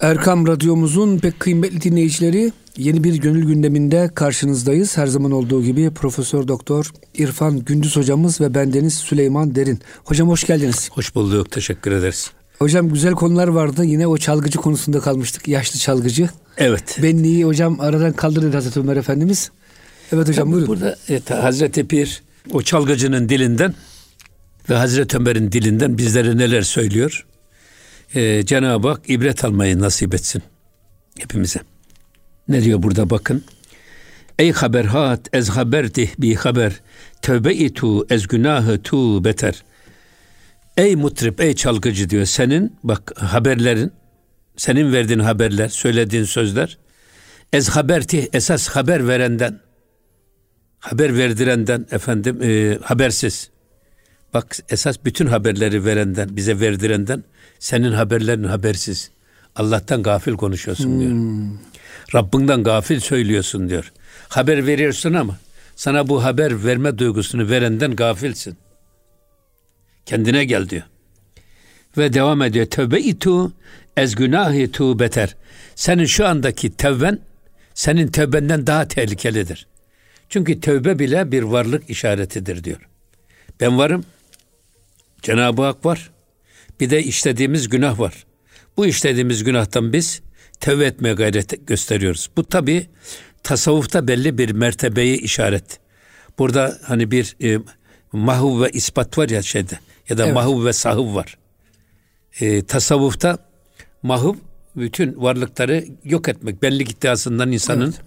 Erkam Radyomuzun pek kıymetli dinleyicileri yeni bir gönül gündeminde karşınızdayız. Her zaman olduğu gibi Profesör Doktor İrfan Gündüz hocamız ve bendeniz Süleyman Derin. Hocam hoş geldiniz. Hoş bulduk. Teşekkür ederiz. Hocam güzel konular vardı. Yine o çalgıcı konusunda kalmıştık. Yaşlı çalgıcı. Evet. Benliği hocam aradan kaldırdı Hazreti Ömer Efendimiz. Evet hocam Tabii buyurun. Burada evet, Hazreti Pir o çalgıcının dilinden ve Hazreti Ömer'in dilinden bizlere neler söylüyor? Ee, Cenab-ı Hak ibret almayı nasip etsin hepimize. Ne diyor burada bakın. Ey haber hat ez haberdih bi haber tövbe itu ez günahı tu beter. Ey mutrip ey çalgıcı diyor senin bak haberlerin senin verdiğin haberler söylediğin sözler ez haberti esas haber verenden haber verdirenden efendim e, habersiz bak esas bütün haberleri verenden bize verdirenden senin haberlerin habersiz Allah'tan gafil konuşuyorsun diyor. Hmm. Rabbinden gafil söylüyorsun diyor. Haber veriyorsun ama sana bu haber verme duygusunu verenden gafilsin. Kendine gel diyor. Ve devam ediyor. Tövbe itu ez günahi tu beter. Senin şu andaki tevben senin tövbenden daha tehlikelidir. Çünkü tövbe bile bir varlık işaretidir diyor. Ben varım. Cenab-ı Hak var. Bir de işlediğimiz günah var. Bu işlediğimiz günahtan biz tevbe etmeye gayret gösteriyoruz. Bu tabi tasavvufta belli bir mertebeyi işaret. Burada hani bir e, mahuv ve ispat var ya şeyde ya da evet. mahuv ve sahuv var. E, tasavvufta mahuv bütün varlıkları yok etmek, belli iddiasından insanın evet.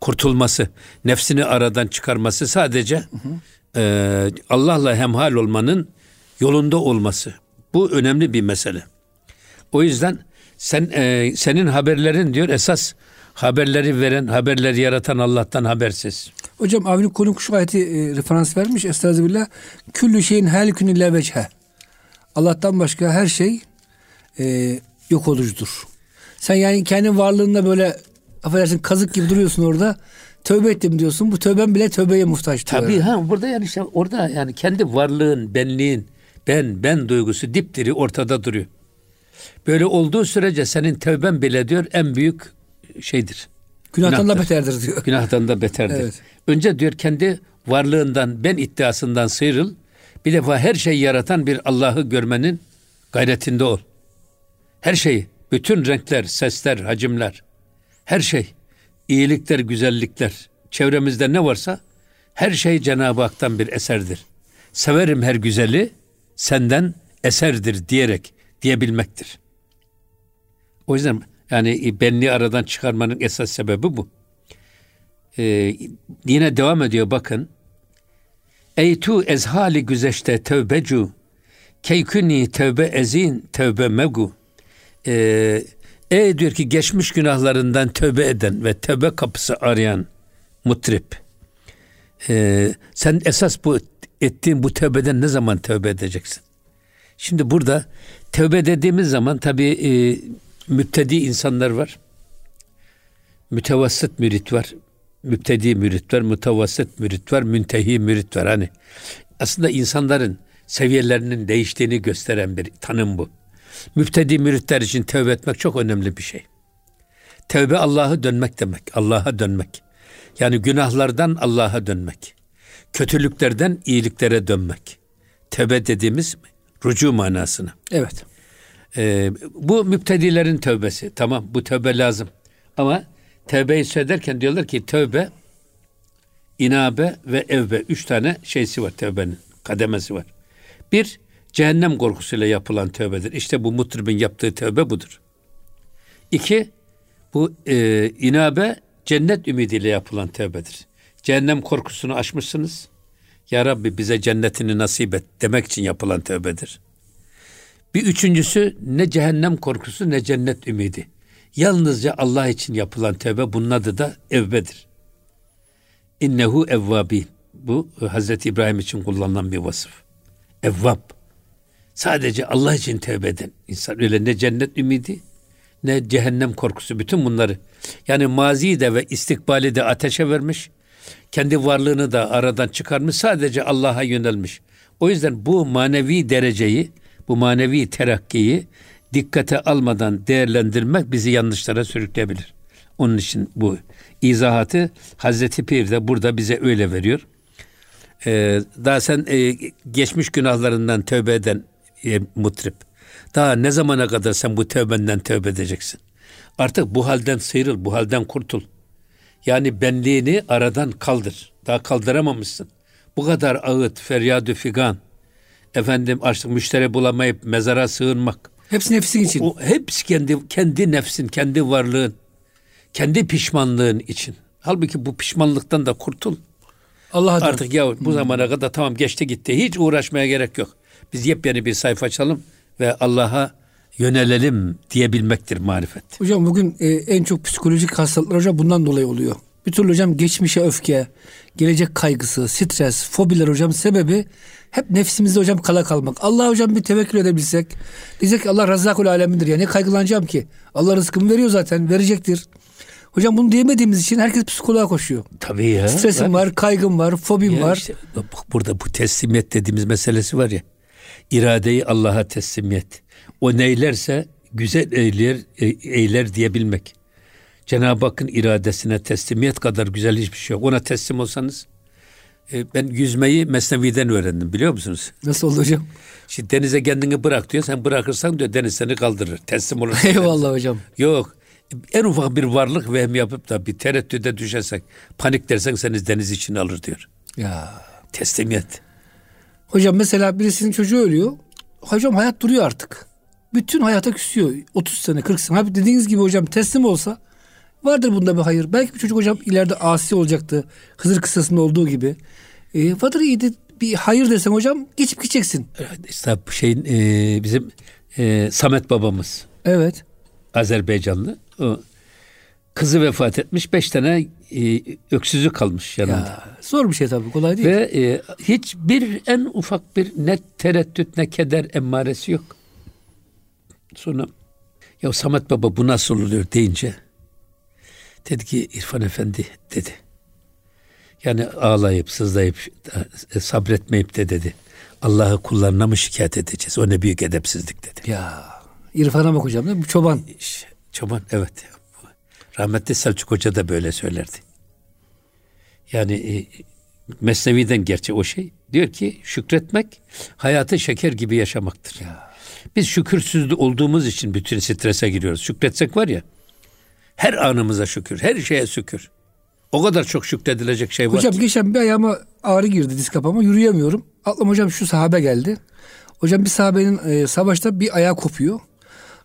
kurtulması, nefsini aradan çıkarması sadece hı hı. E, Allah'la hemhal olmanın yolunda olması. Bu önemli bir mesele. O yüzden sen e, senin haberlerin diyor esas haberleri veren, haberleri yaratan Allah'tan habersiz. Hocam Avni Konuk şu ayeti e, referans vermiş. Estağfirullah. Küllü şeyin helkün illa veçhe. Allah'tan başka her şey e, yok olucudur. Sen yani kendi varlığında böyle affedersin kazık gibi duruyorsun orada. Tövbe ettim diyorsun. Bu tövben bile tövbeye muhtaç diyor. Tabii ha burada yani işte orada yani kendi varlığın, benliğin, ben ben duygusu dipdiri ortada duruyor. Böyle olduğu sürece senin tövben bile diyor en büyük şeydir. Günahtan Günahtır. da beterdir diyor. Günahtan da beterdir. Evet. Önce diyor kendi varlığından, ben iddiasından sıyrıl. Bir defa her şeyi yaratan bir Allah'ı görmenin gayretinde ol. Her şeyi, bütün renkler, sesler, hacimler, her şey, iyilikler, güzellikler, çevremizde ne varsa her şey Cenab-ı Hak'tan bir eserdir. Severim her güzeli, senden eserdir diyerek diyebilmektir. O yüzden yani benliği aradan çıkarmanın esas sebebi bu. Ee, yine devam ediyor bakın. Ey tu ezhali güzeşte tövbecu keykuni tövbe ezin tövbe megu. Ee, ey diyor ki geçmiş günahlarından tövbe eden ve tövbe kapısı arayan mutrip. Ee, sen esas bu ettiğin bu tövbeden ne zaman tövbe edeceksin? Şimdi burada tövbe dediğimiz zaman tabi e, müptedi insanlar var. Mütevassit mürit var. Müptedi mürit var, mutavassit mürit var, müntehi mürit var. Hani aslında insanların seviyelerinin değiştiğini gösteren bir tanım bu. Müptedi müritler için tövbe etmek çok önemli bir şey. Tövbe Allah'a dönmek demek. Allah'a dönmek. Yani günahlardan Allah'a dönmek. Kötülüklerden iyiliklere dönmek. Tövbe dediğimiz rucu manasına. Evet. Ee, bu müptedilerin tövbesi. Tamam bu tövbe lazım. Ama tövbeyi söylerken diyorlar ki tövbe, inabe ve evbe. Üç tane şeysi var tövbenin. Kademesi var. Bir, cehennem korkusuyla yapılan tövbedir. İşte bu mutribin yaptığı tövbe budur. İki, bu e, inabe cennet ümidiyle yapılan tövbedir. Cehennem korkusunu aşmışsınız. Ya Rabbi bize cennetini nasip et demek için yapılan tövbedir. Bir üçüncüsü ne cehennem korkusu ne cennet ümidi. Yalnızca Allah için yapılan tövbe bunun da evbedir. İnnehu evvabi. Bu Hazreti İbrahim için kullanılan bir vasıf. Evvab. Sadece Allah için tövbe eden insan. Öyle ne cennet ümidi ne cehennem korkusu. Bütün bunları yani maziyi de ve istikbali de ateşe vermiş. Kendi varlığını da aradan çıkarmış. Sadece Allah'a yönelmiş. O yüzden bu manevi dereceyi bu manevi terakkiyi dikkate almadan değerlendirmek bizi yanlışlara sürükleyebilir. Onun için bu izahatı Hazreti Pir de burada bize öyle veriyor. Ee, daha sen e, geçmiş günahlarından tövbe eden e, mutrip. Daha ne zamana kadar sen bu tövbenden tövbe edeceksin? Artık bu halden sıyrıl, bu halden kurtul. Yani benliğini aradan kaldır. Daha kaldıramamışsın. Bu kadar ağıt, feryadü figan, efendim artık müşteri bulamayıp mezara sığınmak. Hepsi nefsin için. O, hepsi kendi kendi nefsin, kendi varlığın, kendi pişmanlığın için. Halbuki bu pişmanlıktan da kurtul. Allah Artık ya bu zamana kadar tamam geçti gitti. Hiç uğraşmaya gerek yok. Biz yepyeni bir sayfa açalım ve Allah'a yönelelim diyebilmektir marifet. Hocam bugün e, en çok psikolojik hastalıklar hocam bundan dolayı oluyor. Bir türlü hocam geçmişe öfke, gelecek kaygısı, stres, fobiler hocam sebebi hep nefsimizde hocam kala kalmak. Allah hocam bir tevekkül edebilsek. Diyecek ki Allah razzakul alemindir ya ne kaygılanacağım ki? Allah rızkımı veriyor zaten verecektir. Hocam bunu diyemediğimiz için herkes psikoloğa koşuyor. Tabii ya. Stresim var, kaygım var, fobim Ya var. işte bak burada bu teslimiyet dediğimiz meselesi var ya. İradeyi Allah'a teslimiyet. O neylerse güzel eyler, e- eyler diyebilmek. Cenab-ı Hakk'ın iradesine teslimiyet kadar güzel hiçbir şey yok. Ona teslim olsanız e, ben yüzmeyi Mesnevi'den öğrendim biliyor musunuz? Nasıl oldu hocam? Şimdi denize kendini bırak diyor. Sen bırakırsan diyor deniz seni kaldırır. Teslim olursun. Eyvallah hocam. Yok. En ufak bir varlık vehm yapıp da bir tereddüde düşersek, panik dersen seni deniz içine alır diyor. Ya. Teslimiyet. Hocam mesela birisinin çocuğu ölüyor. Hocam hayat duruyor artık. Bütün hayata küsüyor. 30 sene 40 sene. Abi dediğiniz gibi hocam teslim olsa vardır bunda bir hayır. Belki bir çocuk hocam ileride asi olacaktı. Hızır kıssasında olduğu gibi. E, vardır iyiydi bir hayır desen hocam geçip gideceksin. İşte şeyin e, bizim e, Samet babamız Evet. Azerbaycanlı. O, kızı vefat etmiş. Beş tane e, öksüzü kalmış yanında. Ya, zor bir şey tabii kolay değil. Ve e, hiçbir en ufak bir ne tereddüt ne keder emmaresi yok. Sonra ya Samet Baba bu nasıl oluyor deyince dedi ki İrfan Efendi dedi. Yani ağlayıp sızlayıp e, sabretmeyip de dedi. Allah'ı kullarına mı şikayet edeceğiz? O ne büyük edepsizlik dedi. Ya İrfan'a bak hocam değil mi? Çoban. Çoban evet. Rahmetli Selçuk Hoca da böyle söylerdi. Yani e, Mesnevi'den gerçi o şey. Diyor ki şükretmek hayatı şeker gibi yaşamaktır. Biz şükürsüz olduğumuz için bütün strese giriyoruz. Şükretsek var ya her anımıza şükür, her şeye şükür. O kadar çok şükredilecek şey var. Hocam ki. geçen bir ayağıma ağrı girdi diz kapağıma yürüyemiyorum. Aklıma hocam şu sahabe geldi. Hocam bir sahabenin e, savaşta bir ayağı kopuyor.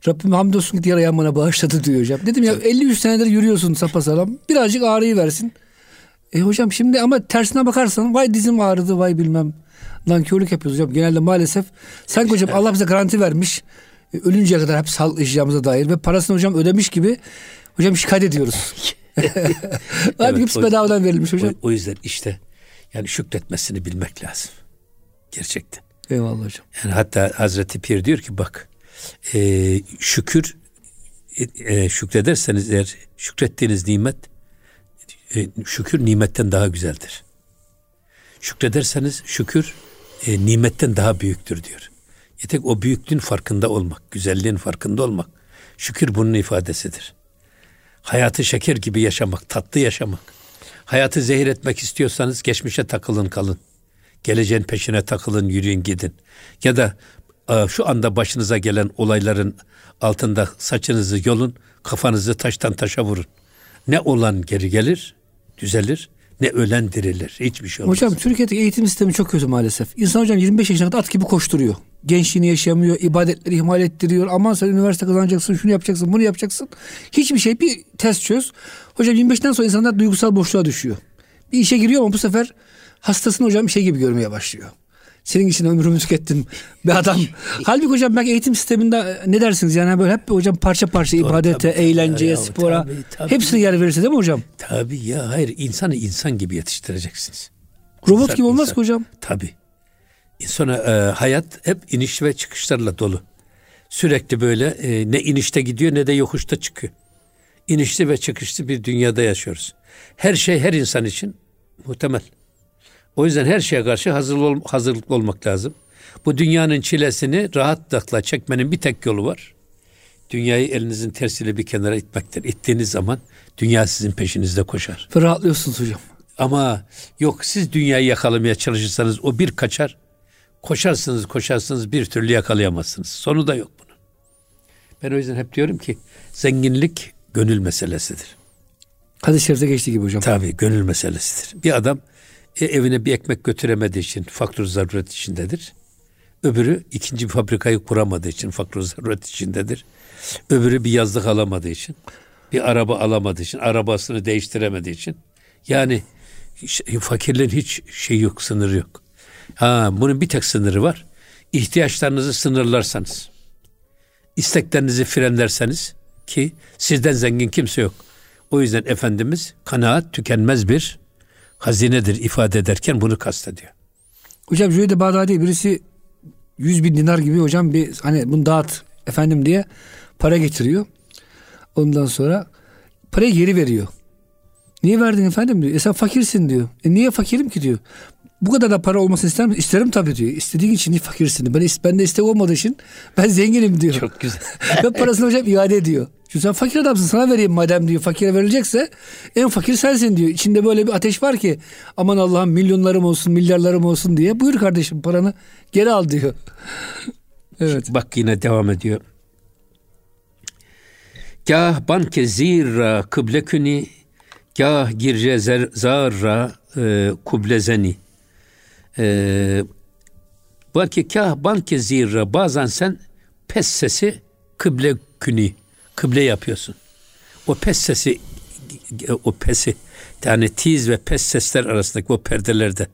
Rabbim hamdolsun ki diğer ayağım bana bağışladı diyor hocam. Dedim ya 53 senedir yürüyorsun sapasağlam. Birazcık ağrıyı versin. E hocam şimdi ama tersine bakarsan vay dizim ağrıdı vay bilmem. Nankörlük yapıyoruz hocam. Genelde maalesef. Sanki hocam Allah bize garanti vermiş. E, ölünceye kadar hep sağlıklı yaşayacağımıza dair ve parasını hocam ödemiş gibi hocam şikayet ediyoruz. Abi hepsi o- bedavadan verilmiş hocam. O, o yüzden işte yani şükretmesini bilmek lazım. Gerçekten. Eyvallah hocam. Yani hatta Hazreti Pir diyor ki bak e, şükür e, e, şükrederseniz eğer şükrettiğiniz nimet e, şükür nimetten daha güzeldir. Şükrederseniz şükür e, nimetten daha büyüktür diyor. Yetek o büyüklüğün farkında olmak, güzelliğin farkında olmak. Şükür bunun ifadesidir. Hayatı şeker gibi yaşamak, tatlı yaşamak. Hayatı zehir etmek istiyorsanız geçmişe takılın kalın. Geleceğin peşine takılın, yürüyün gidin. Ya da e, şu anda başınıza gelen olayların altında saçınızı yolun, kafanızı taştan taşa vurun. Ne olan geri gelir, düzelir, ne ölen dirilir. Hiçbir şey olmaz. Hocam Türkiye'deki eğitim sistemi çok kötü maalesef. İnsan hocam 25 yaşına kadar at gibi koşturuyor. Gençliğini yaşamıyor, ibadetleri ihmal ettiriyor. Aman sen üniversite kazanacaksın, şunu yapacaksın, bunu yapacaksın. Hiçbir şey bir test çöz. Hocam 25'ten sonra insanlar duygusal boşluğa düşüyor. Bir işe giriyor ama bu sefer hastasını hocam şey gibi görmeye başlıyor. Senin için ömrümü tükettim bir adam. Halbuki hocam belki eğitim sisteminde ne dersiniz yani böyle hep hocam parça parça ibadete, tabii. eğlenceye, Ya, spora tabii, tabii. hepsini yer verirse değil mi hocam? Tabii ya hayır insanı insan gibi yetiştireceksiniz. Robot İnsan- gibi olmaz insan- ki hocam. Tabii. Sonra e, hayat hep iniş ve çıkışlarla dolu. Sürekli böyle e, ne inişte gidiyor ne de yokuşta çıkıyor. İnişli ve çıkışlı bir dünyada yaşıyoruz. Her şey her insan için muhtemel. O yüzden her şeye karşı hazırlı ol- hazırlıklı olmak lazım. Bu dünyanın çilesini rahatlıkla çekmenin bir tek yolu var. Dünyayı elinizin tersiyle bir kenara itmektir. İttiğiniz zaman dünya sizin peşinizde koşar. Ve rahatlıyorsunuz hocam. Ama yok siz dünyayı yakalamaya çalışırsanız o bir kaçar. Koşarsınız koşarsınız bir türlü yakalayamazsınız. Sonu da yok bunun. Ben o yüzden hep diyorum ki zenginlik gönül meselesidir. Hadis-i şerifte geçtiği gibi hocam. Tabii gönül meselesidir. Bir adam e, evine bir ekmek götüremediği için faktör zaruret içindedir. Öbürü ikinci bir fabrikayı kuramadığı için faktör zaruret içindedir. Öbürü bir yazlık alamadığı için, bir araba alamadığı için, arabasını değiştiremediği için. Yani fakirlerin hiç şey yok, sınırı yok. Ha, bunun bir tek sınırı var. İhtiyaçlarınızı sınırlarsanız, isteklerinizi frenlerseniz ki sizden zengin kimse yok. O yüzden Efendimiz kanaat tükenmez bir hazinedir ifade ederken bunu kastediyor. Hocam Cüveyde Bağdadi birisi 100 bin dinar gibi hocam bir hani bunu dağıt efendim diye para getiriyor. Ondan sonra parayı geri veriyor. Niye verdin efendim diyor. E sen fakirsin diyor. E niye fakirim ki diyor. Bu kadar da para olmasını ister misin? İsterim tabii diyor. İstediğin için niye fakirsin? Ben, ben de istek olmadığı için ben zenginim diyor. Çok güzel. Ve parasını hocam iade ediyor. Çünkü sen fakir adamsın sana vereyim madem diyor. Fakire verilecekse en fakir sensin diyor. İçinde böyle bir ateş var ki aman Allah'ım milyonlarım olsun milyarlarım olsun diye. Buyur kardeşim paranı geri al diyor. evet. Bak yine devam ediyor. Gah banke zira kıbleküni Gah girce zarra e, kublezeni. E, Belki kah banke zirra bazen sen pes sesi kıble küni kıble yapıyorsun. O pes sesi o pesi yani tiz ve pes sesler arasındaki o perdelerde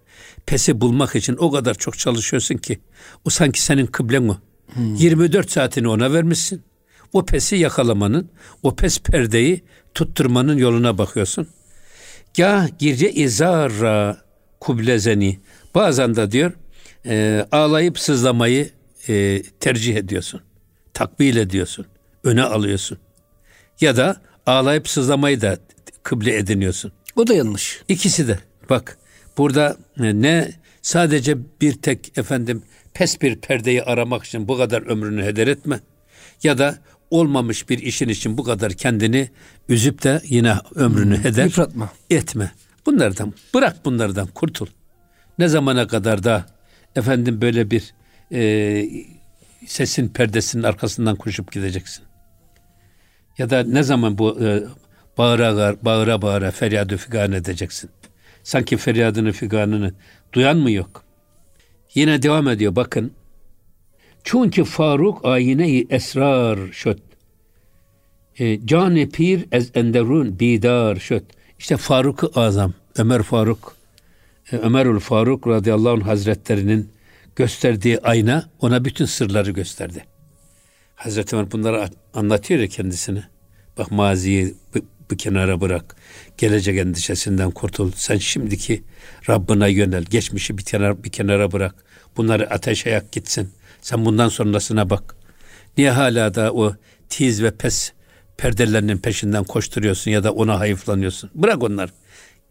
pesi bulmak için o kadar çok çalışıyorsun ki o sanki senin kıblen o. Hmm. 24 saatini ona vermişsin. O pesi yakalamanın, o pes perdeyi tutturmanın yoluna bakıyorsun. Gah girce izara kublezeni. Bazen de diyor e, ağlayıp sızlamayı e, tercih ediyorsun. Takbil ediyorsun. Öne alıyorsun. Ya da ağlayıp sızlamayı da kıble ediniyorsun. O da yanlış. İkisi de. Bak burada ne sadece bir tek efendim pes bir perdeyi aramak için bu kadar ömrünü heder etme. Ya da olmamış bir işin için bu kadar kendini üzüp de yine ömrünü hmm, heder yıpratma. etme. Bunlardan bırak bunlardan kurtul. Ne zamana kadar da efendim böyle bir e, sesin perdesinin arkasından koşup gideceksin. Ya da ne zaman bu e, bağıra bağıra bağıra feryadı figan edeceksin. Sanki feryadını figanını duyan mı yok? Yine devam ediyor bakın. Çünkü Faruk ayine-i esrar şöt. E, Can pir ez enderun bidar şöt. İşte Faruk-ı Azam, Ömer Faruk, Ömerül Faruk radıyallahu anh hazretlerinin gösterdiği ayna ona bütün sırları gösterdi. Hazreti Ömer bunları anlatıyor ya kendisine. Bak maziyi bir, kenara bırak. Gelecek endişesinden kurtul. Sen şimdiki Rabbına yönel. Geçmişi bir kenara, bir kenara bırak. Bunları ateşe yak gitsin. Sen bundan sonrasına bak. Niye hala da o tiz ve pes perdelerinin peşinden koşturuyorsun ya da ona hayıflanıyorsun? Bırak onları.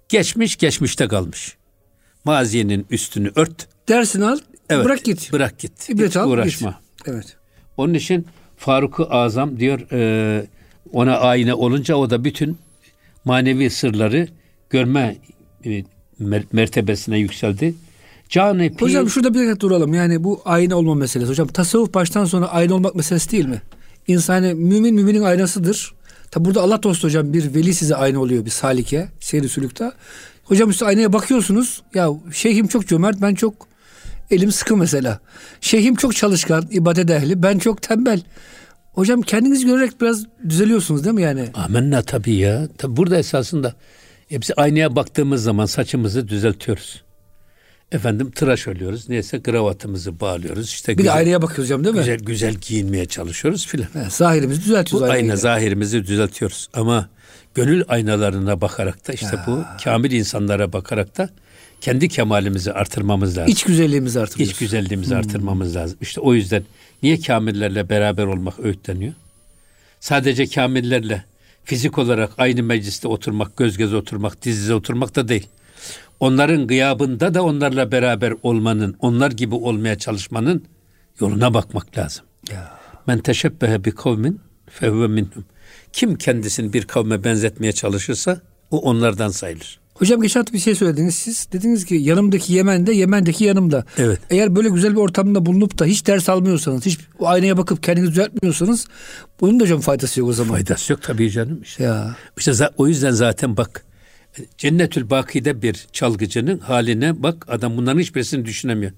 Geçmiş geçmişte kalmış. Maziyenin üstünü ört. Dersini al. Evet, bırak git. Bırak git. İbret git, al uğraşma. Git. Evet. Onun için Faruk-u Azam diyor e, ona ayna olunca o da bütün manevi sırları görme e, mertebesine yükseldi. Can Hocam şurada bir dakika duralım. Yani bu ayna olma meselesi. Hocam tasavvuf baştan sona ayna olmak meselesi değil mi? İnsan yani mümin müminin aynasıdır. Tabi burada Allah dostu hocam bir veli size ayna oluyor bir salike seyri sülükte. Hocam işte aynaya bakıyorsunuz. Ya şeyhim çok cömert ben çok elim sıkı mesela. Şeyhim çok çalışkan ibadet ehli ben çok tembel. Hocam kendinizi görerek biraz düzeliyorsunuz değil mi yani? Amenna tabii ya. Tabii burada esasında hepsi aynaya baktığımız zaman saçımızı düzeltiyoruz. Efendim tıraş oluyoruz. Neyse kravatımızı bağlıyoruz. İşte bir güzel, de aynaya bakıyoruz hocam değil mi? Güzel güzel giyinmeye çalışıyoruz filan. Zahirimizi düzeltiyoruz. Bu ayna zahirimizi düzeltiyoruz. Ama gönül aynalarına bakarak da işte ya. bu kamil insanlara bakarak da kendi kemalimizi artırmamız lazım. İç güzelliğimizi artırmamız. İç güzelliğimizi hmm. artırmamız lazım. İşte o yüzden niye kamillerle beraber olmak öğütleniyor? Sadece kamillerle fizik olarak aynı mecliste oturmak, göz göze oturmak, diz dize oturmak da değil onların gıyabında da onlarla beraber olmanın, onlar gibi olmaya çalışmanın yoluna bakmak lazım. Ya. Men teşebbehe bi kavmin fehve minhum. Kim kendisini bir kavme benzetmeye çalışırsa o onlardan sayılır. Hocam geçen hafta bir şey söylediniz siz. Dediniz ki yanımdaki Yemen'de, Yemen'deki yanımda. Evet. Eğer böyle güzel bir ortamda bulunup da hiç ders almıyorsanız, hiç o aynaya bakıp kendinizi düzeltmiyorsanız bunun da hocam faydası yok o zaman. Faydası yok tabii canım. İşte, Ya. işte o yüzden zaten bak Cennetül Baki'de bir çalgıcının haline bak adam bunların hiçbirisini düşünemiyor.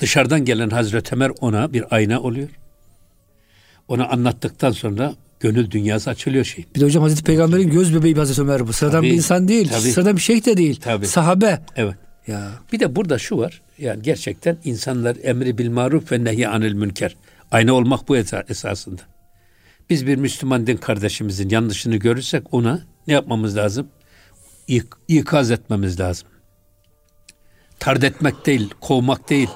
Dışarıdan gelen Hazreti Ömer ona bir ayna oluyor. Ona anlattıktan sonra gönül dünyası açılıyor şey. Bir de hocam Hazreti Peygamber'in göz bebeği Hazreti Ömer bu. Sıradan Tabii, bir insan değil. tabii. Sıradan bir şeyh de değil. Tabii. Sahabe. Evet. Ya. Bir de burada şu var. Yani gerçekten insanlar emri bil maruf ve nehy anil münker. Ayna olmak bu esa- esasında. Biz bir Müslüman din kardeşimizin yanlışını görürsek ona ne yapmamız lazım? İk, ikaz etmemiz lazım. Tard etmek değil, kovmak değil.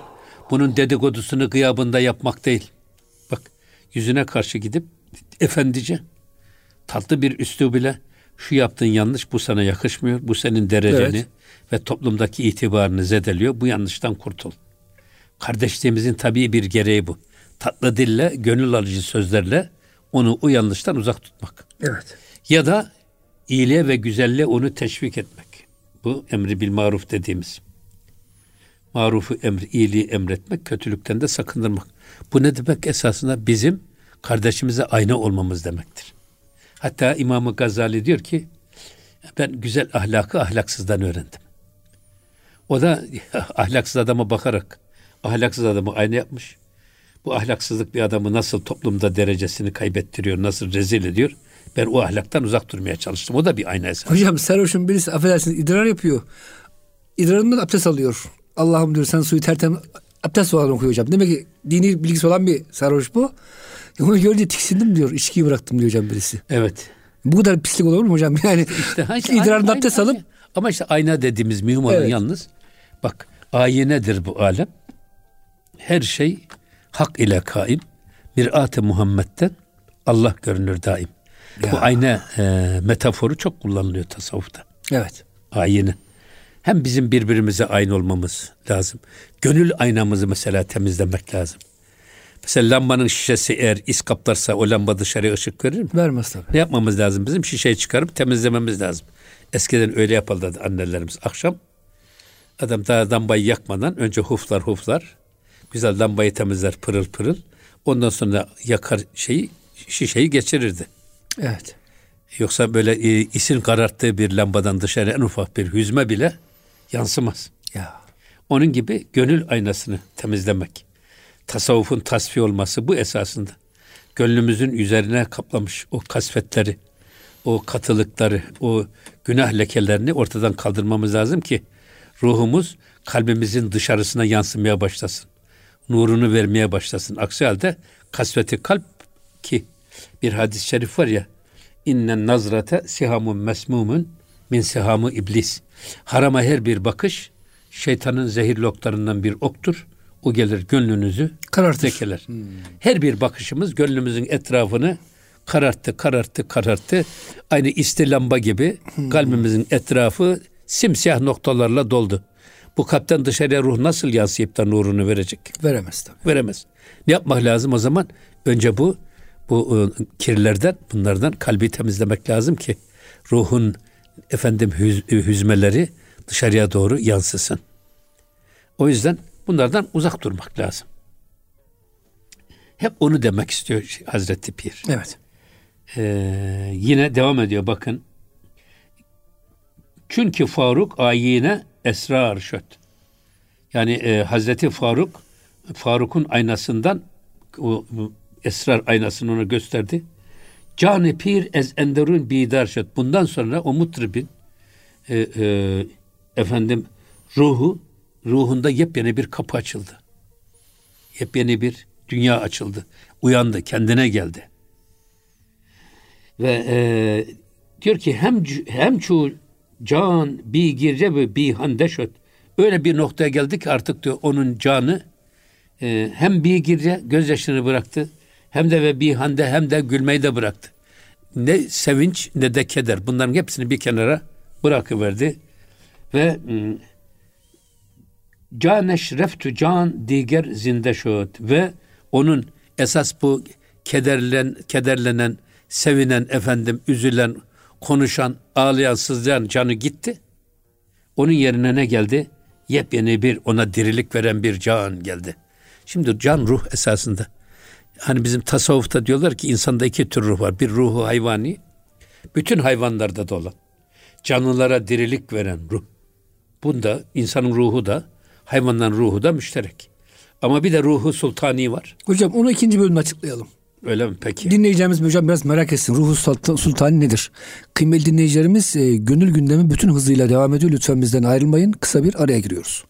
Bunun dedikodusunu gıyabında yapmak değil. Bak yüzüne karşı gidip efendice tatlı bir üslub ile şu yaptığın yanlış bu sana yakışmıyor. Bu senin dereceni Evet. ve toplumdaki itibarını zedeliyor. Bu yanlıştan kurtul. Kardeşliğimizin tabii bir gereği bu. Tatlı dille, gönül alıcı sözlerle onu o yanlıştan uzak tutmak. Evet. Ya da iyiliğe ve güzelliğe onu teşvik etmek. Bu emri bil maruf dediğimiz. Marufu emri, iyiliği emretmek, kötülükten de sakındırmak. Bu ne demek? Esasında bizim kardeşimize ayna olmamız demektir. Hatta İmam Gazali diyor ki ben güzel ahlakı ahlaksızdan öğrendim. O da ahlaksız adama bakarak ahlaksız adamı ayna yapmış. Bu ahlaksızlık bir adamı nasıl toplumda derecesini kaybettiriyor, nasıl rezil ediyor. Ben o ahlaktan uzak durmaya çalıştım. O da bir ayna esas. Hocam sarhoşun birisi affedersiniz idrar yapıyor. İdrarından abdest alıyor. Allah'ım diyor sen suyu tertemiz abdest olan okuyor hocam. Demek ki dini bilgisi olan bir sarhoş bu. E Onu görünce tiksindim diyor. İçkiyi bıraktım diyor hocam birisi. Evet. Bu kadar pislik olur mu hocam? Yani İşte, işte idrarından abdest alıp ama işte ayna dediğimiz mühim olan Evet. yalnız bak ayinedir bu alem. Her şey hak ile kaim. Mirat-ı Muhammed'den Allah görünür daim. Ya. Bu ayna e, metaforu çok kullanılıyor tasavvufta. evet. Ayine. Hem bizim birbirimize aynı olmamız lazım. Gönül aynamızı mesela temizlemek lazım. Mesela lambanın şişesi eğer is kaplarsa o lamba dışarıya ışık verir mi? Vermez tabii. Ne yapmamız lazım? Bizim şişeyi çıkarıp temizlememiz lazım. Eskiden öyle yaparlardı annelerimiz. Akşam adam daha lambayı yakmadan önce huflar huflar. Güzel lambayı temizler pırıl pırıl. Ondan sonra yakar şeyi şişeyi geçirirdi. Evet. Yoksa böyle e, isin kararttığı bir lambadan dışarı en ufak bir hüzme bile yansımaz. Ya. Onun gibi gönül aynasını temizlemek. Tasavvufun tasfiye olması bu esasında. Gönlümüzün üzerine kaplamış o kasvetleri, o katılıkları, o günah lekelerini ortadan kaldırmamız lazım ki ruhumuz kalbimizin dışarısına yansımaya başlasın. Nurunu vermeye başlasın. Aksi halde kasveti kalp ki bir hadis-i şerif var ya innen nazrate sihamun mesmumun min sihamı iblis. Harama her bir bakış şeytanın zehirli oklarından bir oktur. O gelir gönlünüzü Karartır. lekeler. Her bir bakışımız gönlümüzün etrafını kararttı, kararttı, kararttı. Aynı istilamba gibi kalbimizin etrafı simsiyah noktalarla doldu. Bu kalpten dışarıya ruh nasıl yansıyıp da nurunu verecek? Veremez tabii. Veremez. Ne yapmak lazım o zaman? Önce bu bu e, kirlerden, bunlardan kalbi temizlemek lazım ki ruhun efendim hüz- hazmeleri dışarıya doğru yansısın. O yüzden bunlardan uzak durmak lazım. Hep onu demek istiyor Hazreti Pir. Evet. Ee, yine devam ediyor bakın. Çünkü Faruk ayine esrar şöt. Yani e, Hazreti Faruk Faruk'un aynasından o esrar aynasını ona gösterdi. Canı pir ez enderun bidar şöt. Bundan sonra o mutribin e, e, efendim ruhu ruhunda yepyeni bir kapı açıldı. Yepyeni bir dünya açıldı. Uyandı, kendine geldi. Ve e, diyor ki hem hem çu can bi girce ve bi handeşöt. Öyle bir noktaya geldi ki artık diyor onun canı e, hem bi girce gözyaşını bıraktı hem de ve bi hande hem de gülmeyi de bıraktı. Ne sevinç ne de keder. Bunların hepsini bir kenara bırakıverdi. Ve mm, caneş reftu can diger zinde şöt ve onun esas bu kederlen, kederlenen, sevinen, efendim, üzülen, konuşan, ağlayan, sızlayan canı gitti. Onun yerine ne geldi? Yepyeni bir ona dirilik veren bir can geldi. Şimdi can ruh esasında. Hani bizim tasavvufta diyorlar ki insanda iki tür ruh var. Bir ruhu hayvani, bütün hayvanlarda da olan. Canlılara dirilik veren ruh. Bunda insanın ruhu da, hayvanların ruhu da müşterek. Ama bir de ruhu sultani var. Hocam onu ikinci bölümde açıklayalım. Öyle mi peki? Dinleyeceğimiz hocam biraz merak etsin. Ruhu sultani nedir? Kıymetli dinleyicilerimiz e, gönül gündemi bütün hızıyla devam ediyor. Lütfen bizden ayrılmayın. Kısa bir araya giriyoruz.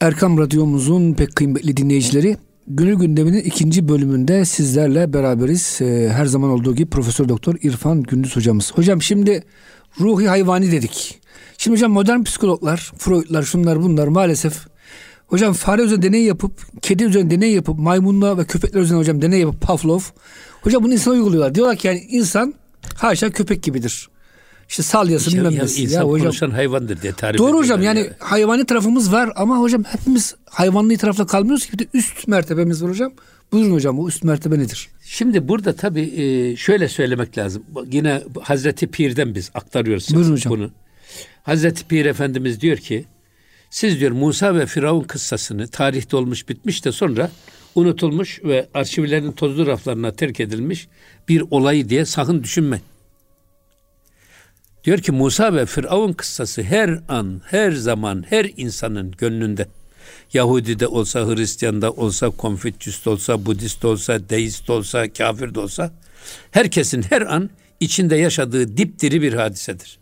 Erkam Radyomuzun pek kıymetli dinleyicileri Gönül gündeminin ikinci bölümünde sizlerle beraberiz. Ee, her zaman olduğu gibi Profesör Doktor İrfan Gündüz hocamız. Hocam şimdi ruhi hayvani dedik. Şimdi hocam modern psikologlar, Freud'lar, şunlar bunlar maalesef hocam fare üzerinde deney yapıp, kedi üzerinde deney yapıp, maymunla ve köpekler üzerinde hocam deney yapıp Pavlov. Hocam bunu insana uyguluyorlar. Diyorlar ki yani insan haşa köpek gibidir. İşte salyasın işte, bilmem nesi. İnsan ya hocam, konuşan hayvandır diye tarif Doğru hocam yani, yani hayvani tarafımız var ama hocam hepimiz hayvanlı tarafta kalmıyoruz ki bir de üst mertebemiz var hocam. Buyurun hocam bu üst mertebe nedir? Şimdi burada tabii e, şöyle söylemek lazım. Yine Hazreti Pir'den biz aktarıyoruz Buyurun hocam. bunu. Hazreti Pir Efendimiz diyor ki siz diyor Musa ve Firavun kıssasını tarihte olmuş bitmiş de sonra unutulmuş ve arşivlerin tozlu raflarına terk edilmiş bir olayı diye sakın düşünmeyin. Diyor ki Musa ve Firavun kıssası her an, her zaman, her insanın gönlünde. Yahudi de olsa, Hristiyan da olsa, Konfüçyüs olsa, Budist olsa, Deist de olsa, kafir de olsa herkesin her an içinde yaşadığı dipdiri bir hadisedir.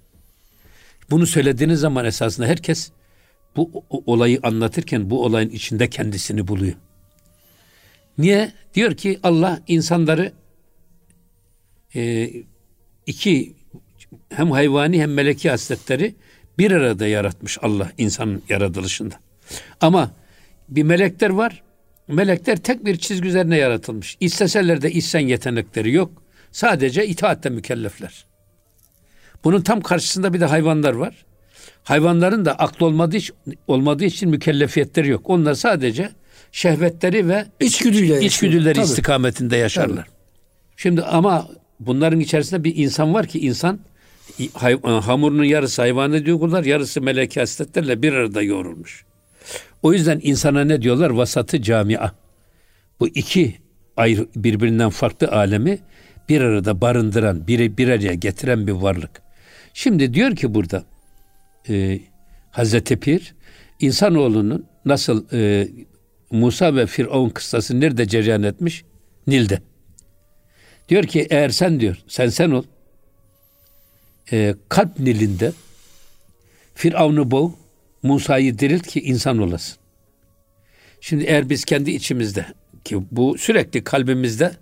Bunu söylediğiniz zaman esasında herkes bu olayı anlatırken bu olayın içinde kendisini buluyor. Niye? Diyor ki Allah insanları e, iki hem hayvani hem meleki hasletleri bir arada yaratmış Allah insanın yaratılışında. Ama bir melekler var. Melekler tek bir çizgi üzerine yaratılmış. İsteseler de içsen yetenekleri yok. Sadece itaatle mükellefler. Bunun tam karşısında bir de hayvanlar var. Hayvanların da aklı olmadığı, için, olmadığı için mükellefiyetleri yok. Onlar sadece şehvetleri ve içgüdüyle içgüdüleri Tabii. istikametinde yaşarlar. Tabii. Şimdi ama bunların içerisinde bir insan var ki insan hay, e, hamurunun yarısı hayvani duygular, yarısı melek hasletlerle bir arada yoğrulmuş. O yüzden insana ne diyorlar? Vasatı camia. Bu iki ayrı, birbirinden farklı alemi bir arada barındıran, bir, bir araya getiren bir varlık. Şimdi diyor ki burada e, Hazreti Pir, insanoğlunun nasıl e, Musa ve Firavun kıssası nerede cereyan etmiş? Nil'de. Diyor ki eğer sen diyor, sen sen ol, e, kalp nilinde Firavun'u boğ, Musa'yı dirilt ki insan olasın. Şimdi eğer biz kendi içimizde ki bu sürekli kalbimizde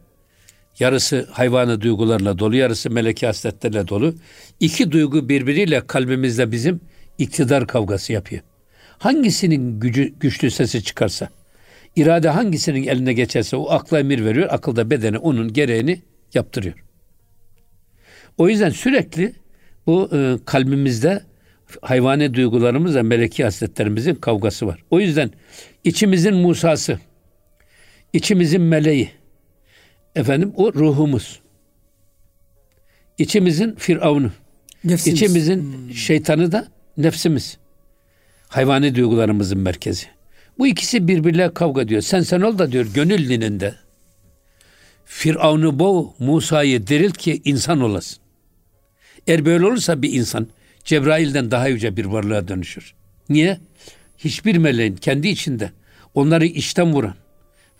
yarısı hayvanı duygularla dolu, yarısı meleki hasletlerle dolu. İki duygu birbiriyle kalbimizde bizim iktidar kavgası yapıyor. Hangisinin gücü, güçlü sesi çıkarsa, irade hangisinin eline geçerse o akla emir veriyor, akılda bedene onun gereğini yaptırıyor. O yüzden sürekli bu e, kalbimizde hayvani duygularımızla meleki hasletlerimizin kavgası var. O yüzden içimizin Musa'sı, içimizin meleği, efendim o ruhumuz. İçimizin Firavun'u, nefsimiz. içimizin hmm. şeytanı da nefsimiz. Hayvani duygularımızın merkezi. Bu ikisi birbirle kavga diyor. Sen sen ol da diyor gönül dininde. Firavun'u boğ, Musa'yı dirilt ki insan olasın. Eğer böyle olursa bir insan Cebrail'den daha yüce bir varlığa dönüşür. Niye? Hiçbir meleğin kendi içinde onları işten vuran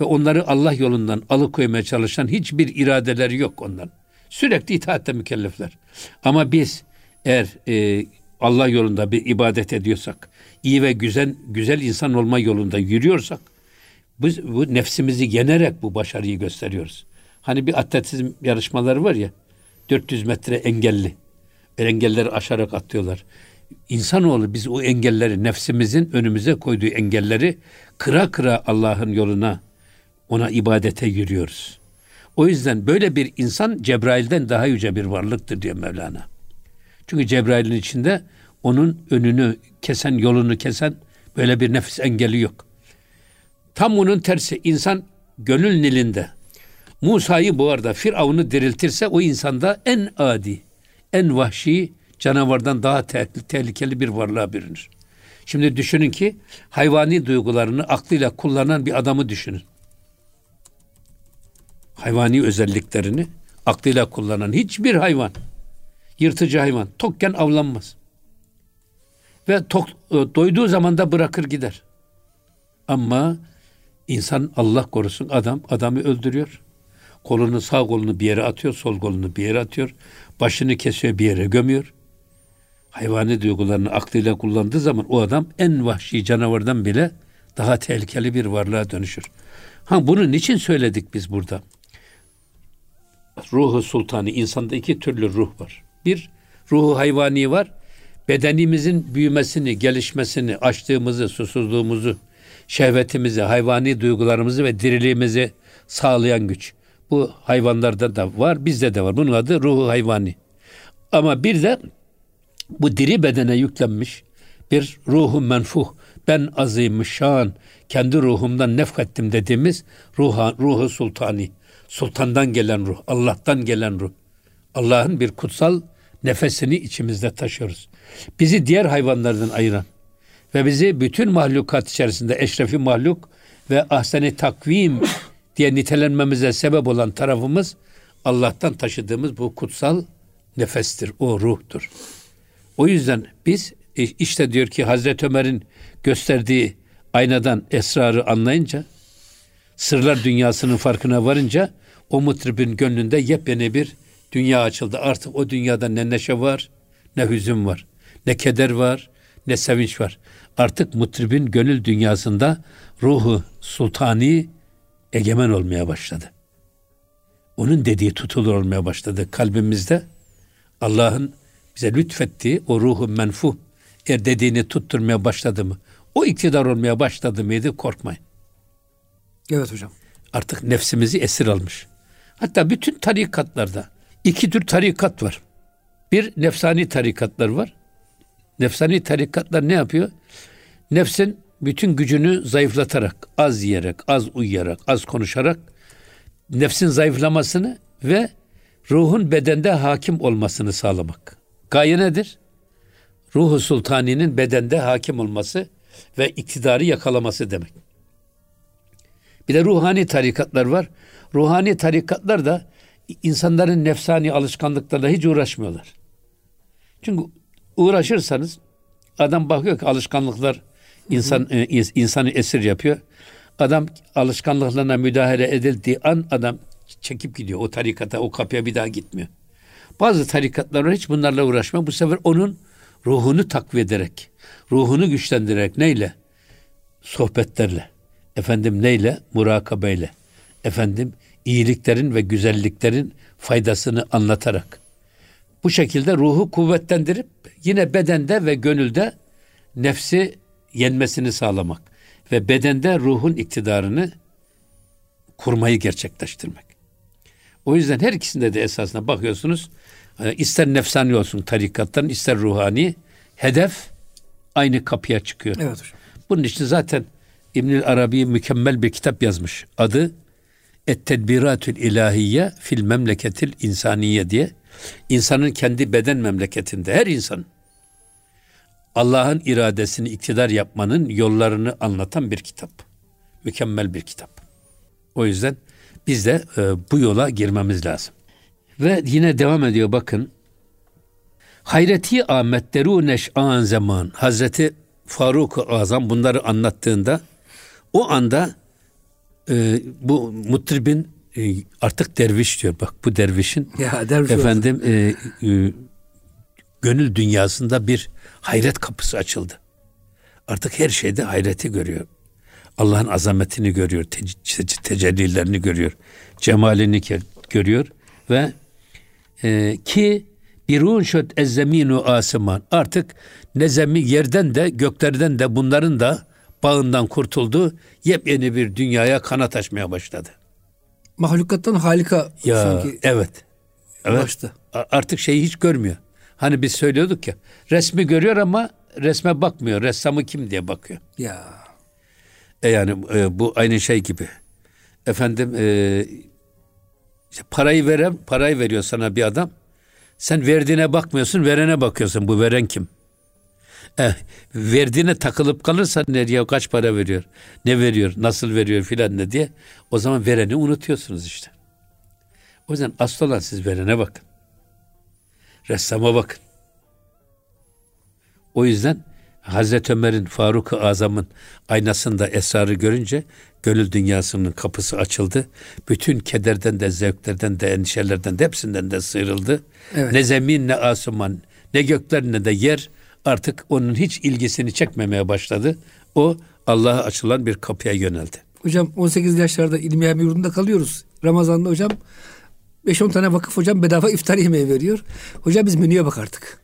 ve onları Allah yolundan alıkoymaya çalışan hiçbir iradeleri yok ondan. Sürekli itaatte mükellefler. Ama biz eğer e, Allah yolunda bir ibadet ediyorsak, iyi ve güzel güzel insan olma yolunda yürüyorsak, biz bu nefsimizi yenerek bu başarıyı gösteriyoruz. Hani bir atletizm yarışmaları var ya, 400 metre engelli engelleri aşarak atlıyorlar. İnsanoğlu biz o engelleri nefsimizin önümüze koyduğu engelleri kıra kıra Allah'ın yoluna ona ibadete yürüyoruz. O yüzden böyle bir insan Cebrail'den daha yüce bir varlıktır diyor Mevlana. Çünkü Cebrail'in içinde onun önünü kesen, yolunu kesen böyle bir nefis engeli yok. Tam onun tersi insan gönül nilinde Musa'yı bu arada Firavun'u diriltirse o insanda en adi, en vahşi canavardan daha tehlikeli bir varlığa bürünür. Şimdi düşünün ki hayvani duygularını aklıyla kullanan bir adamı düşünün. Hayvani özelliklerini aklıyla kullanan hiçbir hayvan, yırtıcı hayvan tokken avlanmaz. Ve tok, e, doyduğu zaman da bırakır gider. Ama insan Allah korusun adam adamı öldürüyor. Kolunu sağ kolunu bir yere atıyor, sol kolunu bir yere atıyor. Başını kesiyor bir yere gömüyor. Hayvani duygularını aklıyla kullandığı zaman o adam en vahşi canavardan bile daha tehlikeli bir varlığa dönüşür. Ha bunu niçin söyledik biz burada? Ruhu sultanı insanda iki türlü ruh var. Bir ruhu hayvani var. Bedenimizin büyümesini, gelişmesini, açtığımızı, susuzluğumuzu, şehvetimizi, hayvani duygularımızı ve diriliğimizi sağlayan güç. Bu hayvanlarda da var, bizde de var. Bunun adı ruhu hayvani. Ama bir de bu diri bedene yüklenmiş bir ruhu menfuh, ben azim şan, kendi ruhumdan nefkettim dediğimiz ruha, ruhu sultani. Sultandan gelen ruh, Allah'tan gelen ruh. Allah'ın bir kutsal nefesini içimizde taşıyoruz. Bizi diğer hayvanlardan ayıran ve bizi bütün mahlukat içerisinde eşrefi mahluk ve ahseni takvim diye nitelenmemize sebep olan tarafımız Allah'tan taşıdığımız bu kutsal nefestir, o ruhtur. O yüzden biz işte diyor ki Hazreti Ömer'in gösterdiği aynadan esrarı anlayınca, sırlar dünyasının farkına varınca o mutribin gönlünde yepyeni bir dünya açıldı. Artık o dünyada ne neşe var, ne hüzün var, ne keder var, ne sevinç var. Artık mutribin gönül dünyasında ruhu sultani egemen olmaya başladı. Onun dediği tutulur olmaya başladı kalbimizde. Allah'ın bize lütfettiği o ruhu menfu eğer dediğini tutturmaya başladı mı? O iktidar olmaya başladı mıydı? Korkmayın. Evet hocam. Artık nefsimizi esir almış. Hatta bütün tarikatlarda iki tür tarikat var. Bir nefsani tarikatlar var. Nefsani tarikatlar ne yapıyor? Nefsin bütün gücünü zayıflatarak, az yiyerek, az uyuyarak, az konuşarak nefsin zayıflamasını ve ruhun bedende hakim olmasını sağlamak. Gaye nedir? Ruhu sultaninin bedende hakim olması ve iktidarı yakalaması demek. Bir de ruhani tarikatlar var. Ruhani tarikatlar da insanların nefsani alışkanlıklarla hiç uğraşmıyorlar. Çünkü uğraşırsanız adam bakıyor ki alışkanlıklar insan e, insanı esir yapıyor. Adam alışkanlıklarına müdahale edildiği an adam çekip gidiyor. O tarikata, o kapıya bir daha gitmiyor. Bazı tarikatlar hiç bunlarla uğraşma. Bu sefer onun ruhunu takviye ederek, ruhunu güçlendirerek neyle? Sohbetlerle. Efendim neyle? Murakabeyle. Efendim iyiliklerin ve güzelliklerin faydasını anlatarak. Bu şekilde ruhu kuvvetlendirip yine bedende ve gönülde nefsi yenmesini sağlamak ve bedende ruhun iktidarını kurmayı gerçekleştirmek. O yüzden her ikisinde de esasına bakıyorsunuz e, ister nefsani olsun tarikattan ister ruhani hedef aynı kapıya çıkıyor. Evet hocam. Bunun için zaten İbnül Arabi mükemmel bir kitap yazmış. Adı Et Tedbiratül İlahiye fil memleketil insaniye diye. İnsanın kendi beden memleketinde her insan Allah'ın iradesini iktidar yapmanın yollarını anlatan bir kitap. Mükemmel bir kitap. O yüzden biz de e, bu yola girmemiz lazım. Ve yine devam ediyor bakın. Hayreti Ahmetleru neş'an zaman. Hazreti Faruk Azam bunları anlattığında o anda e, bu mutribin e, artık derviş diyor. Bak bu dervişin ya, derviş efendim e, e, gönül dünyasında bir hayret kapısı açıldı. Artık her şeyde hayreti görüyor. Allah'ın azametini görüyor, te- tecellilerini görüyor, cemalini görüyor ve e, ki birun şöt ezzeminu asıman artık ne zemin yerden de göklerden de bunların da bağından kurtuldu. Yepyeni bir dünyaya kanat açmaya başladı. Mahlukattan halika ya, sanki evet. Evet. Başta. Artık şeyi hiç görmüyor. Hani biz söylüyorduk ya resmi görüyor ama resme bakmıyor. Ressamı kim diye bakıyor. Ya. E yani e, bu aynı şey gibi. efendim e, işte parayı veren parayı veriyor sana bir adam. Sen verdiğine bakmıyorsun, verene bakıyorsun. Bu veren kim? Eh, verdiğine takılıp kalırsan nereye kaç para veriyor? Ne veriyor? Nasıl veriyor filan ne diye. O zaman vereni unutuyorsunuz işte. O yüzden asıl olan siz verene bakın. Ressama bakın. O yüzden Hazreti Ömer'in Faruk-ı Azam'ın aynasında esrarı görünce gönül dünyasının kapısı açıldı. Bütün kederden de, zevklerden de, endişelerden de hepsinden de sıyrıldı. Evet. Ne zemin ne asuman, ne gökler ne de yer artık onun hiç ilgisini çekmemeye başladı. O Allah'a açılan bir kapıya yöneldi. Hocam 18 yaşlarda ilmihal yurdunda kalıyoruz. Ramazan'da hocam 5-10 tane vakıf hocam bedava iftar yemeği veriyor. Hocam biz menüye bakardık.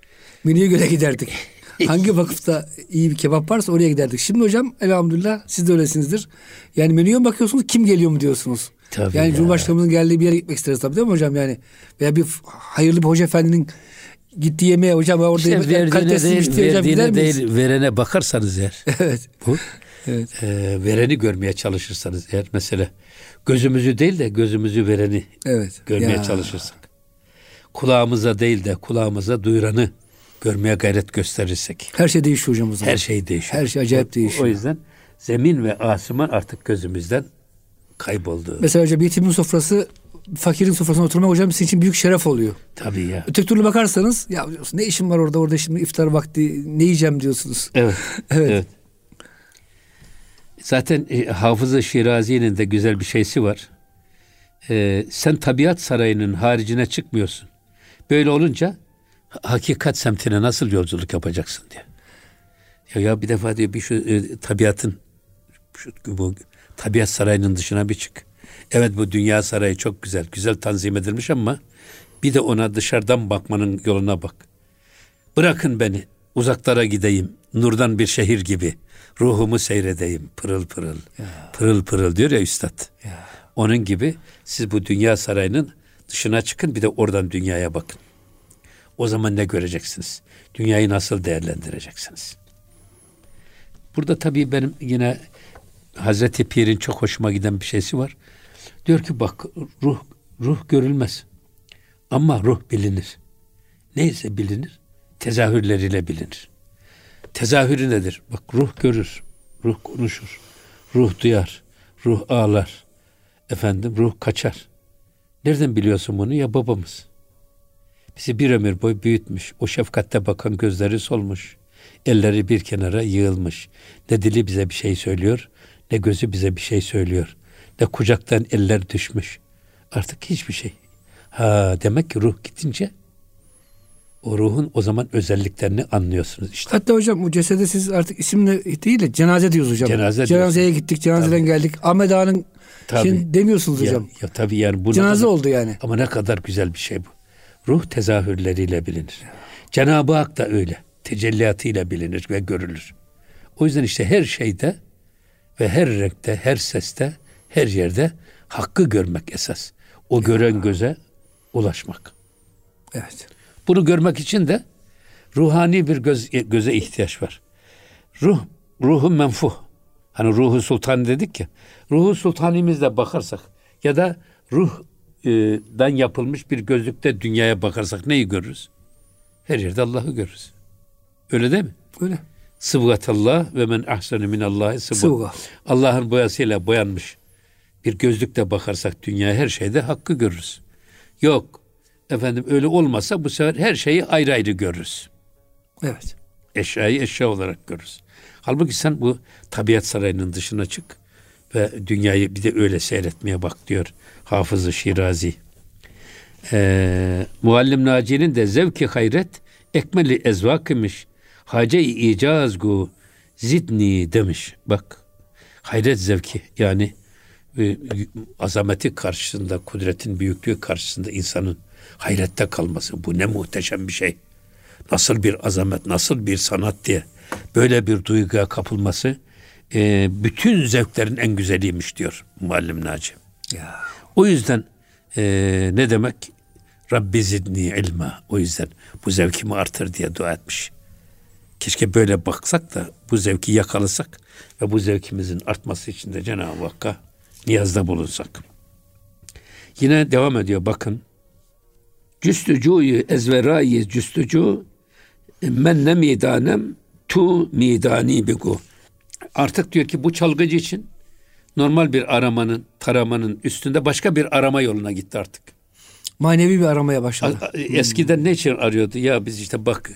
Menüye göre giderdik. Hangi vakıfta iyi bir kebap varsa oraya giderdik. Şimdi hocam elhamdülillah siz de öylesinizdir. Yani menüye bakıyorsunuz kim geliyor mu diyorsunuz. Tabii yani ya. Cumhurbaşkanımızın geldiği bir yere gitmek isteriz tabii değil mi hocam yani? Veya bir hayırlı bir hoca efendinin gittiği yemeğe hocam orada işte yemek verdiğine değil, hocam, verdiğine değil verene bakarsanız eğer. evet. Bu evet. E, vereni görmeye çalışırsanız eğer mesela gözümüzü değil de gözümüzü vereni evet. görmeye ya. çalışırsak. Kulağımıza değil de kulağımıza duyuranı görmeye gayret gösterirsek. Her şey değişiyor hocam o zaman. Her şey değişiyor. Her şey acayip değişiyor. O yüzden zemin ve asman artık gözümüzden kayboldu. Mesela hocam yetimin sofrası fakirin sofrasına oturmak hocam sizin için büyük şeref oluyor. Tabii ya. Öteki türlü bakarsanız ya ne işim var orada orada şimdi iftar vakti ne yiyeceğim diyorsunuz. Evet. evet. evet. Zaten e, Hafız-ı Şirazi'nin de güzel bir şeysi var. E, sen tabiat sarayının haricine çıkmıyorsun. Böyle olunca hakikat semtine nasıl yolculuk yapacaksın diye. Ya, ya bir defa diyor bir şu e, tabiatın şu bu tabiat sarayının dışına bir çık. Evet bu dünya sarayı çok güzel, güzel tanzim edilmiş ama bir de ona dışarıdan bakmanın yoluna bak. Bırakın beni, uzaklara gideyim, nurdan bir şehir gibi. Ruhumu seyredeyim, pırıl pırıl, ya. pırıl pırıl diyor ya üstad. Ya. Onun gibi siz bu dünya sarayının dışına çıkın bir de oradan dünyaya bakın. O zaman ne göreceksiniz? Dünyayı nasıl değerlendireceksiniz? Burada tabii benim yine Hazreti Pir'in çok hoşuma giden bir şeysi var. Diyor ki bak ruh ruh görülmez. Ama ruh bilinir. Neyse bilinir? Tezahürleriyle bilinir. Tezahürü nedir? Bak ruh görür, ruh konuşur, ruh duyar, ruh ağlar. Efendim ruh kaçar. Nereden biliyorsun bunu? Ya babamız. Bizi bir ömür boy büyütmüş. O şefkatte bakan gözleri solmuş. Elleri bir kenara yığılmış. Ne dili bize bir şey söylüyor, ne gözü bize bir şey söylüyor. Ne kucaktan eller düşmüş. Artık hiçbir şey. Ha demek ki ruh gidince o ruhun o zaman özelliklerini anlıyorsunuz işte. Hatta hocam bu cesede siz artık isimle değil de cenaze diyoruz hocam. Cenaze Cenazeye diyorsun. gittik, cenazeden tabii. geldik. Ahmet Ağa'nın şimdi demiyorsunuz hocam. Ya, ya tabii yani bu cenaze kadar, oldu yani. Ama ne kadar güzel bir şey bu. Ruh tezahürleriyle bilinir. Cenab-ı Hak da öyle. Tecelliyatıyla bilinir ve görülür. O yüzden işte her şeyde ve her renkte, her seste, her yerde hakkı görmek esas. O gören göze ulaşmak. Evet. Bunu görmek için de ruhani bir göz, göze ihtiyaç var. Ruh, ruhu menfuh. Hani ruhu sultan dedik ya. Ruhu sultanimizle bakarsak ya da ruh dan yapılmış bir gözlükte dünyaya bakarsak neyi görürüz? Her yerde Allah'ı görürüz. Öyle değil mi? Öyle. Sıbgatallah ve men ahsenu minallahi sıbga. Allah'ın boyasıyla boyanmış bir gözlükle bakarsak dünya her şeyde hakkı görürüz. Yok. Efendim öyle olmasa bu sefer her şeyi ayrı ayrı görürüz. Evet. Eşyayı eşya olarak görürüz. Halbuki sen bu tabiat sarayının dışına çık ve dünyayı bir de öyle seyretmeye bak diyor Hafız-ı Şirazi. Ee, Muallim Naci'nin de zevki hayret ekmeli ezvak imiş. Hace-i icazgu zidni demiş. Bak hayret zevki yani e, azameti karşısında, kudretin büyüklüğü karşısında insanın hayrette kalması. Bu ne muhteşem bir şey. Nasıl bir azamet, nasıl bir sanat diye böyle bir duyguya kapılması e, bütün zevklerin en güzeliymiş diyor Muallim Naci. Ya. O yüzden e, ne demek? Rabbi zidni ilma. O yüzden bu zevkimi artır diye dua etmiş. Keşke böyle baksak da bu zevki yakalasak ve bu zevkimizin artması için de Cenab-ı Hakk'a niyazda bulunsak. Yine devam ediyor bakın. Cüstücuyu ezverayi cüstücu men ne midanem tu midani bigu. Artık diyor ki bu çalgıcı için normal bir aramanın, taramanın üstünde başka bir arama yoluna gitti artık. Manevi bir aramaya başladı. Eskiden ne için arıyordu? Ya biz işte bak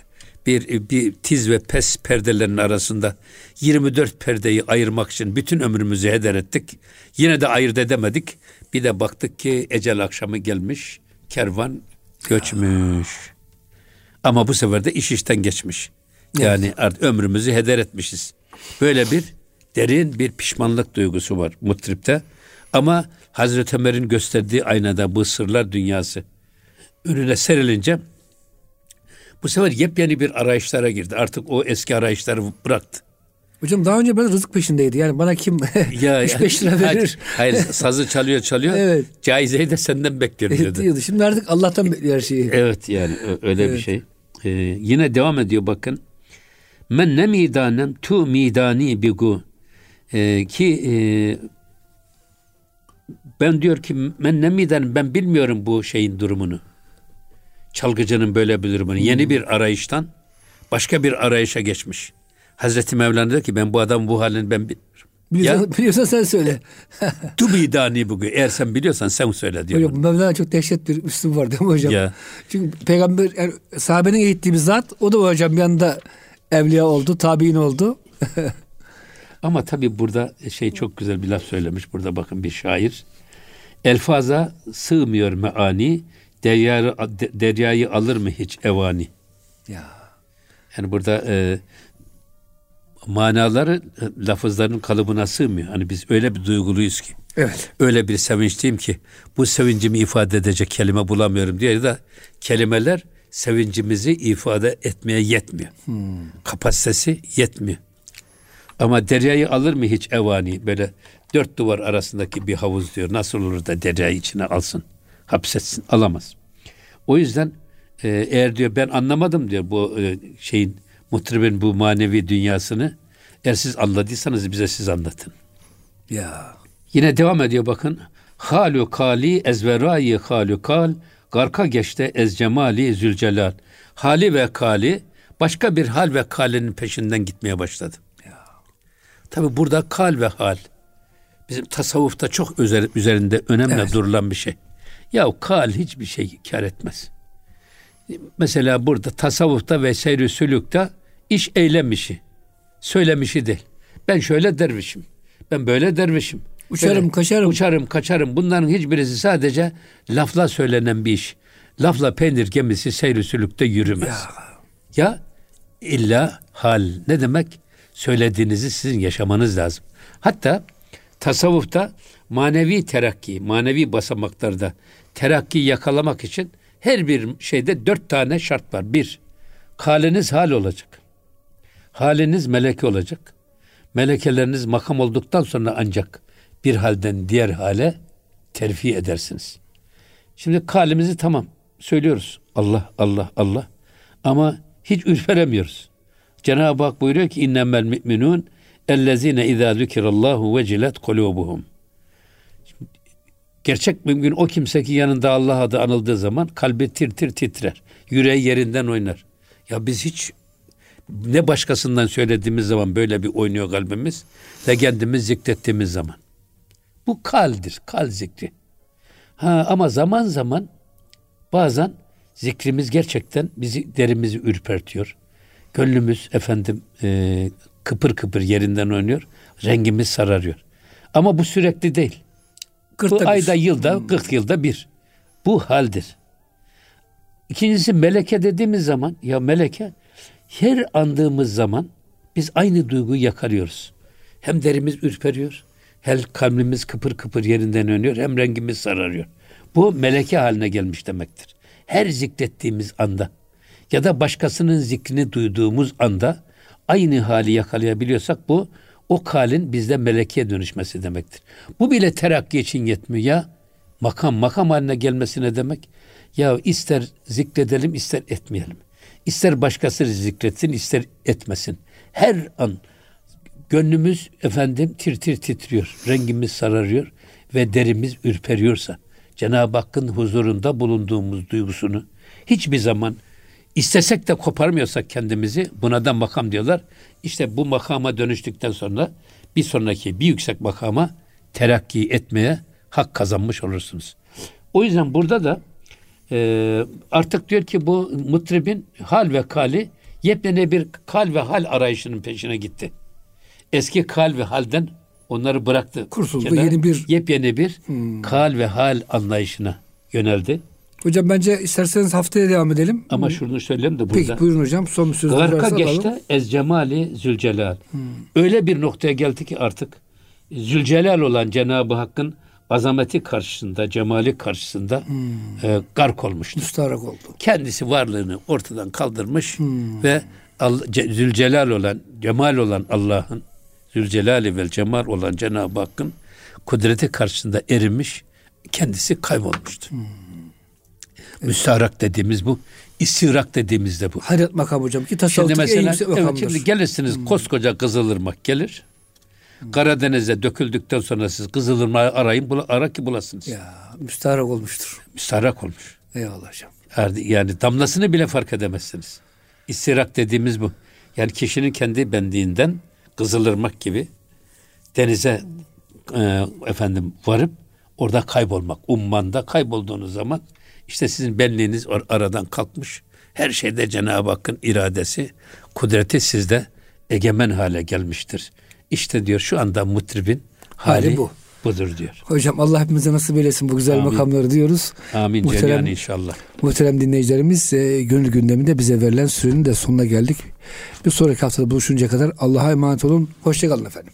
bir, bir tiz ve pes perdelerin arasında 24 perdeyi ayırmak için bütün ömrümüzü heder ettik. Yine de ayırt edemedik. Bir de baktık ki ecel akşamı gelmiş, kervan göçmüş. Ama bu sefer de iş işten geçmiş. Yani artık ömrümüzü heder etmişiz. Böyle bir derin bir pişmanlık duygusu var mutripte. Ama Hazreti Ömer'in gösterdiği aynada bu sırlar dünyası önüne serilince bu sefer yepyeni bir arayışlara girdi. Artık o eski arayışları bıraktı. Hocam daha önce ben rızık peşindeydi. Yani bana kim Ya 3-5 lira verir? Hayır, hayır, sazı çalıyor çalıyor. Evet. Caizeyi de senden bekliyorum diyordu. diyordu. Şimdi artık Allah'tan bekliyor her şeyi. Evet yani öyle bir Evet. şey. Ee, yine devam ediyor bakın. Men ne midanem tu midani bigu. Ee, ki e, ben diyor ki men ne midanem ben bilmiyorum bu şeyin durumunu. Çalgıcının böyle bir durumunu. Yeni bir arayıştan başka bir arayışa geçmiş. Hazreti Mevlana diyor ki ben bu adam bu halini ben bilmiyorum. Biliyorsan, biliyorsan sen söyle. Tu midani bigu. Eğer sen biliyorsan sen söyle diyor. Hocam Mevlana çok dehşet bir üslubu var değil mi hocam? Ya. Çünkü peygamber yani sahabenin eğittiği bir zat o da hocam bir anda evliya oldu, tabi'in oldu. Ama tabii burada şey çok güzel bir laf söylemiş. Burada bakın bir şair. Elfaza sığmıyor meani, deryayı, deryayı alır mı hiç evani? ya. Yani burada e, manaları e, lafızların kalıbına sığmıyor. Hani biz öyle bir duyguluyuz ki. Evet. Öyle bir sevinçliyim ki bu sevincimi ifade edecek kelime bulamıyorum diye de kelimeler sevincimizi ifade etmeye yetmiyor. Kapasitesi yetmiyor. Ama deryayı alır mı hiç evani böyle dört duvar arasındaki bir havuz diyor. Nasıl olur da deryayı içine alsın, hapsetsin, alamaz. O yüzden e, eğer diyor ben anlamadım diyor bu e, şeyin mutribin bu manevi dünyasını. Eğer siz anladıysanız bize siz anlatın. Ya. Yine devam ediyor bakın. Halu kali ezverayi halu kal garka geçte ez cemali zülcelal. Hali ve kali başka bir hal ve kalinin peşinden gitmeye başladı. Tabi burada kal ve hal bizim tasavvufta çok üzerinde önemli Evet. durulan bir şey. Ya kal hiçbir şey kar etmez. Mesela burada tasavvufta ve seyri sülükte iş eylem işi. Söylem işi değil. Ben şöyle dervişim. Ben böyle dervişim. Uçarım, Böyle kaçarım. Uçarım, kaçarım. Bunların hiçbirisi sadece lafla söylenen bir iş. Lafla peynir gemisi seyri sülükte yürümez. Ya illa hal ne demek? Söylediğinizi sizin yaşamanız lazım. Hatta tasavvufta manevi terakki, manevi basamaklarda terakki yakalamak için her bir şeyde dört tane şart var. Bir, haliniz hal olacak. Haliniz meleke olacak. Melekeleriniz makam olduktan sonra ancak bir halden diğer hale terfi edersiniz. Şimdi kalimizi tamam söylüyoruz. Allah, Allah, Allah. Ama hiç ürperemiyoruz. Cenab-ı Hak buyuruyor ki innemel müminun ellezine izâ zükirallahu vecilet kulubuhum. Gerçek mümin o kimse ki yanında Allah adı anıldığı zaman kalbi tir tir titrer. Yüreği yerinden oynar. Ya biz hiç ne başkasından söylediğimiz zaman böyle bir oynuyor kalbimiz ve kendimiz zikrettiğimiz zaman. Bu kaldir, kal zikri. Ha ama zaman zaman bazen zikrimiz gerçekten bizi derimizi ürpertiyor. Gönlümüz efendim e, kıpır kıpır yerinden oynuyor. Rengimiz sararıyor. Ama bu sürekli değil. Kırkta Bu bir. ayda yılda 40 yılda bir. Bu haldir. İkincisi meleke dediğimiz zaman ya meleke her andığımız zaman biz aynı duyguyu yakalıyoruz. Hem derimiz ürperiyor, hem kalbimiz kıpır kıpır yerinden dönüyor, hem rengimiz sararıyor. Bu meleke haline gelmiş demektir. Her zikrettiğimiz anda ya da başkasının zikrini duyduğumuz anda aynı hali yakalayabiliyorsak bu o halin bizde melekeye dönüşmesi demektir. Bu bile terakki için yetmiyor ya. Makam makam haline gelmesi ne demek? Ya ister zikredelim ister etmeyelim. İster başkası zikretsin ister etmesin. Her an gönlümüz efendim tir tir titriyor. Rengimiz sararıyor ve derimiz ürperiyorsa, Cenab-ı Hakk'ın huzurunda bulunduğumuz duygusunu hiçbir zaman istesek de koparmıyorsak kendimizi buna da makam diyorlar. İşte bu makama dönüştükten sonra bir sonraki bir yüksek makama terakki etmeye hak kazanmış olursunuz. O yüzden burada da e, artık diyor ki bu mutribin hal ve kali yepyeni bir kal ve hal arayışının peşine gitti. Eski kal ve halden onları bıraktı. Kurtuldu, Kenara, yeni bir- yepyeni bir kal ve hal anlayışına yöneldi. Hocam bence isterseniz haftaya devam edelim. Ama şunu söyleyeyim de burada. Peki buyurun hocam. Son bir söz Garka varsa alalım. geçti ez cemali zülcelal. Öyle bir noktaya geldi ki artık zülcelal olan Cenab-ı Hakk'ın azameti karşısında, cemali karşısında e, gark olmuştu. Müstaharak oldu. Kendisi varlığını ortadan kaldırmış ve Allah, Ce- Zülcelal olan, cemal olan Allah'ın, Zülcelali vel cemal olan Cenab-ı Hakk'ın kudreti karşısında erimiş, kendisi kaybolmuştu. Müstaharak dediğimiz bu, istirak dediğimiz de bu. Hayret makam hocam ki tasavvuftaki en yüksek evet, makamdır. şimdi gelirsiniz koskoca Kızılırmak gelir. Karadeniz'e döküldükten sonra siz Kızılırmak'ı arayın, bula, ara ki bulasınız. Ya müstaharak olmuştur. Müstaharak olmuş. Eyvallah hocam. Yani- Yani damlasını bile fark edemezsiniz. İstirak dediğimiz bu. Yani kişinin kendi benliğinden Kızılırmak gibi denize e, efendim varıp orada kaybolmak. Ummanda kaybolduğunuz zaman işte sizin benliğiniz or- aradan kalkmış. Her şeyde Cenab-ı Hakk'ın iradesi, kudreti sizde egemen hale gelmiştir. İşte diyor şu anda mutribin hali, Hali bu. budur diyor. Hocam Allah hepimize nasip eylesin bu güzel Amin. makamları diyoruz. Amin Muhterem- inşallah. Muhterem dinleyicilerimiz e, gönül gündeminde bize verilen sürenin de sonuna geldik. Bir sonraki haftada buluşuncaya kadar Allah'a emanet olun. Hoşçakalın efendim.